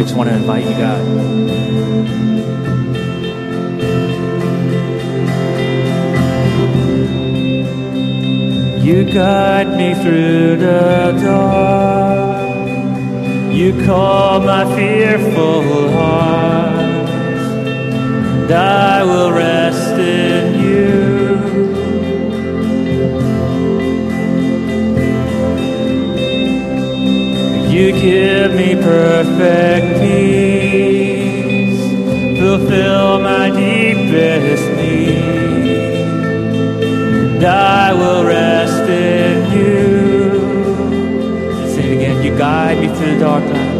we just want to invite you, God. You guide me through the dark. You call my fearful heart. And I will rest in You give me perfect peace, fulfill my deepest need, and I will rest in you. Say it again, you guide me through the dark night.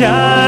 Yeah.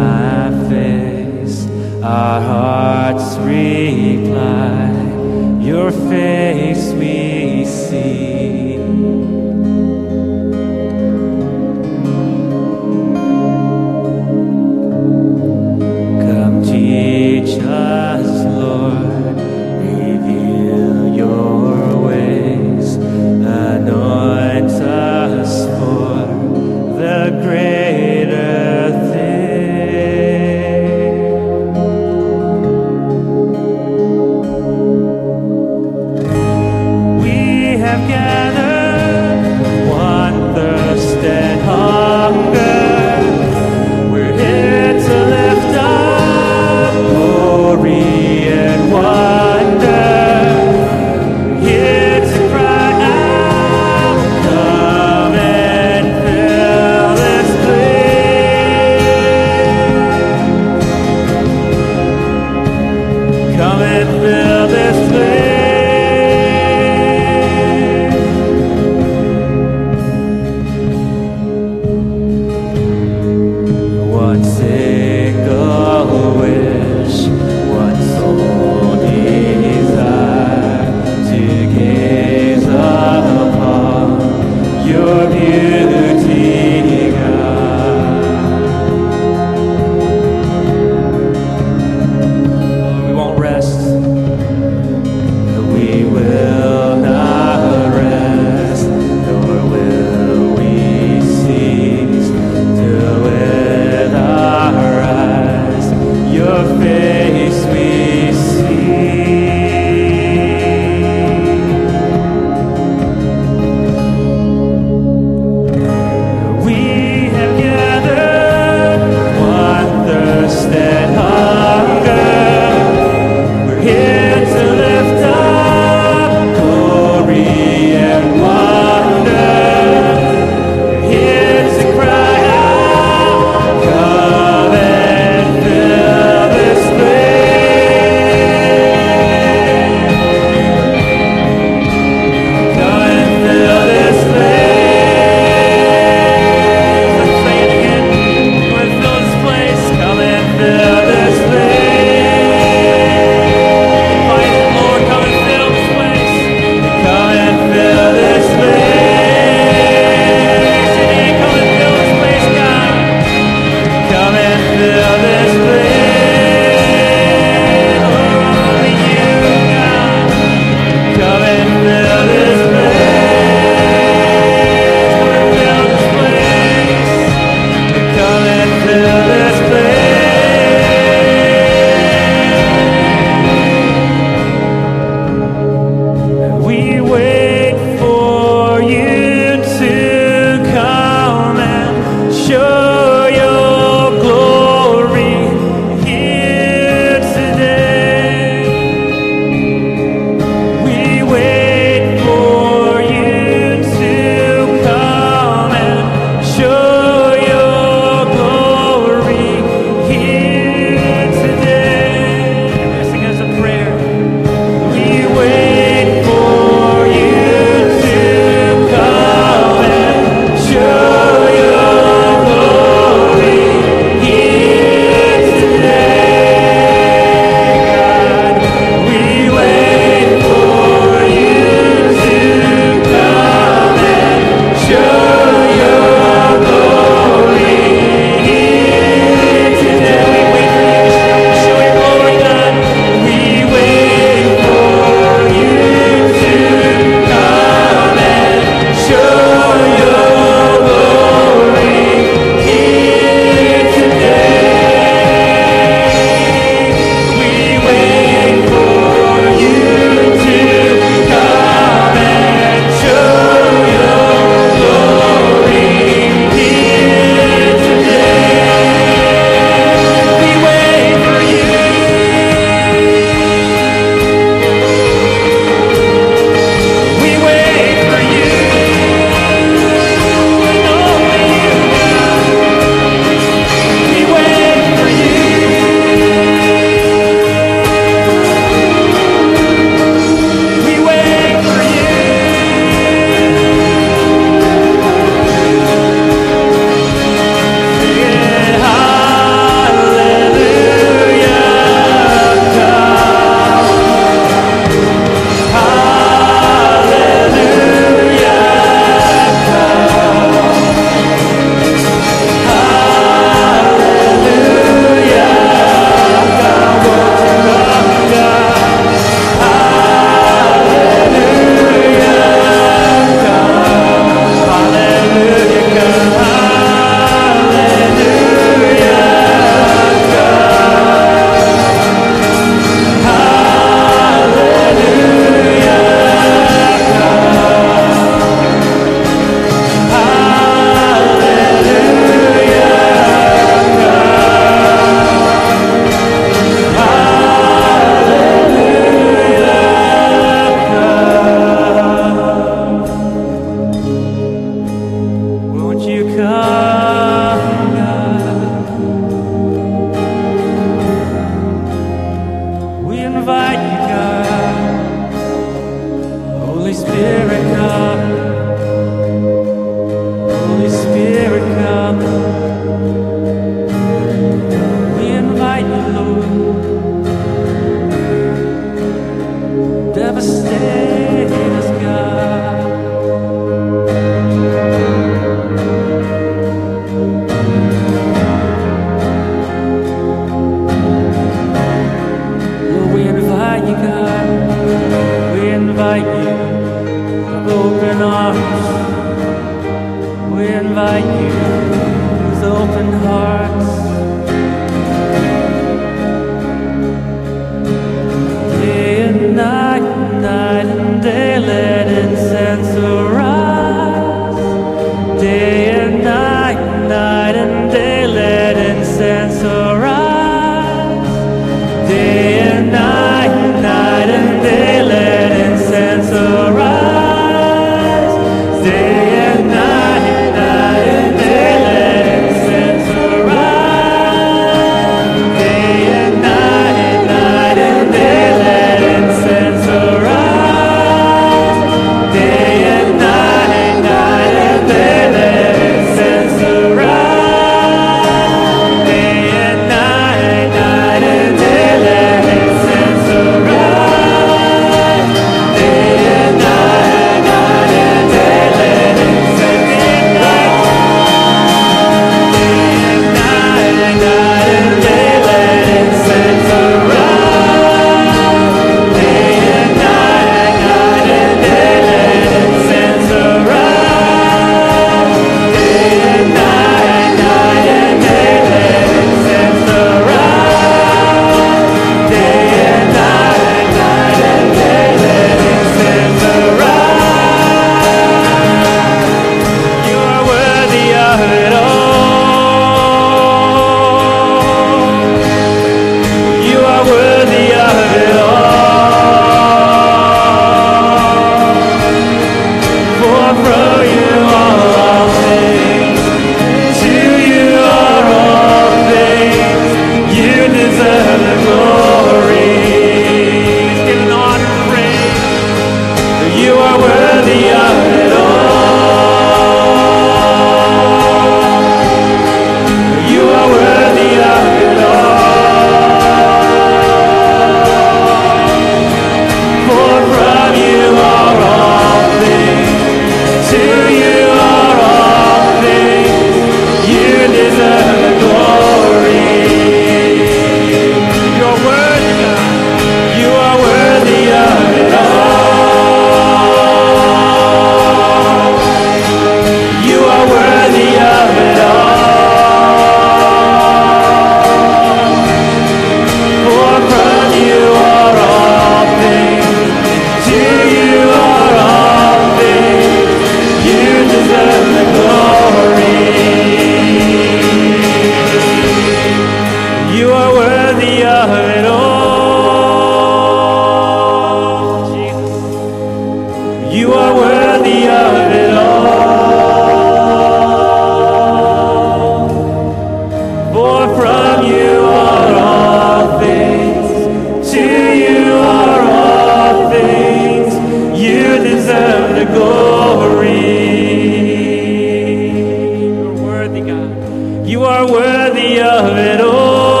You are worthy of it all.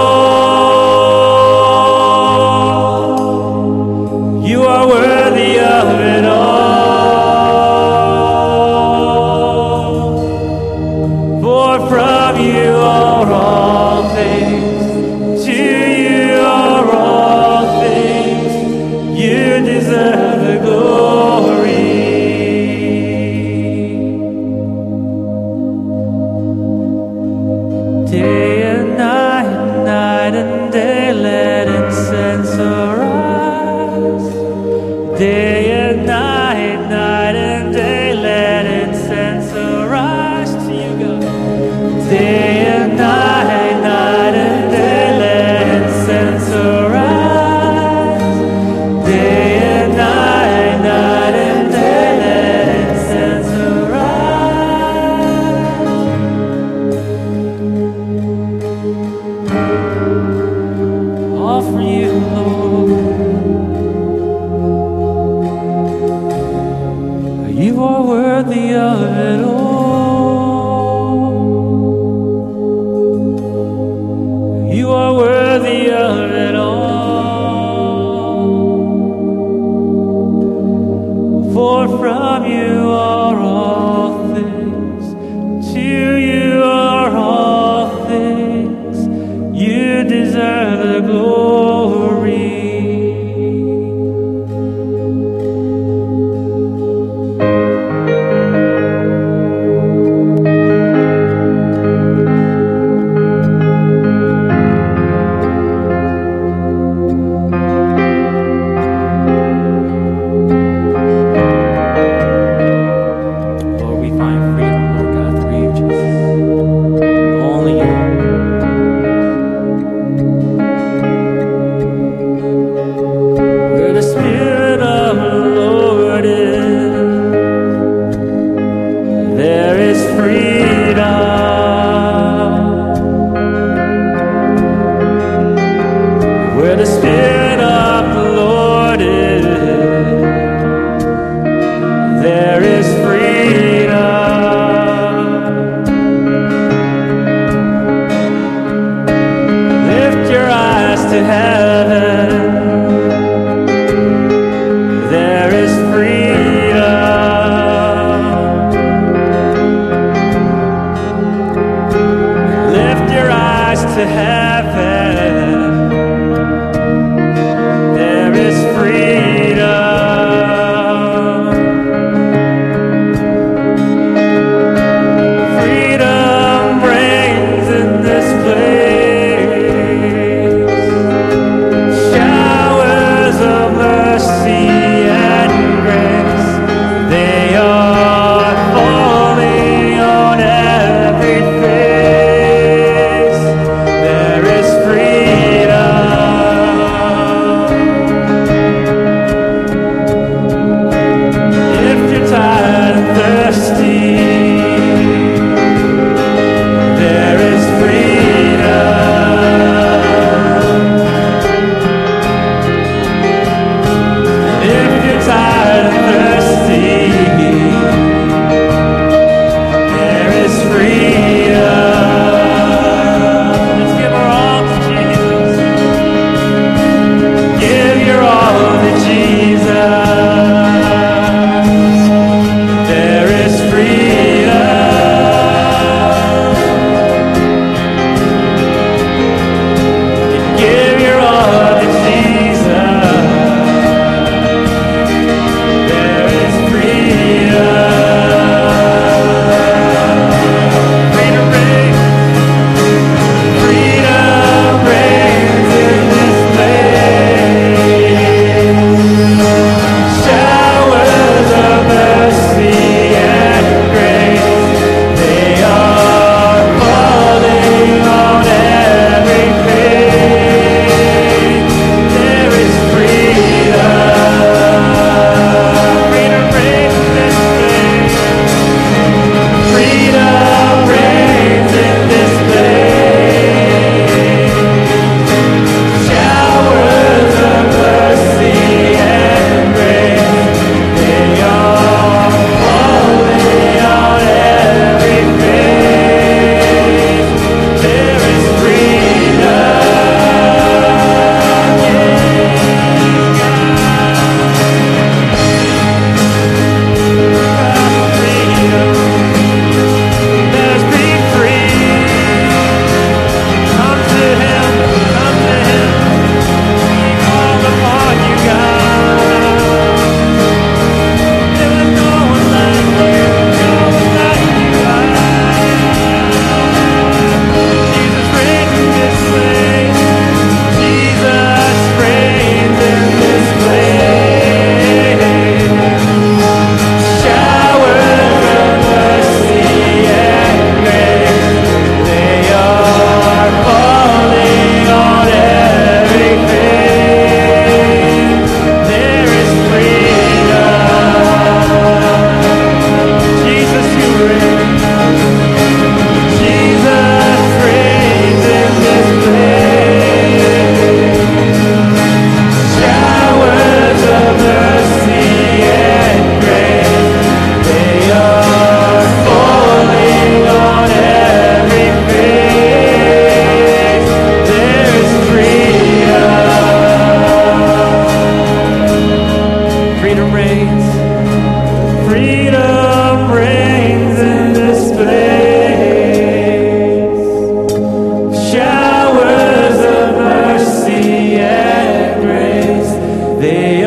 Senhor. There is freedom where the Spirit. They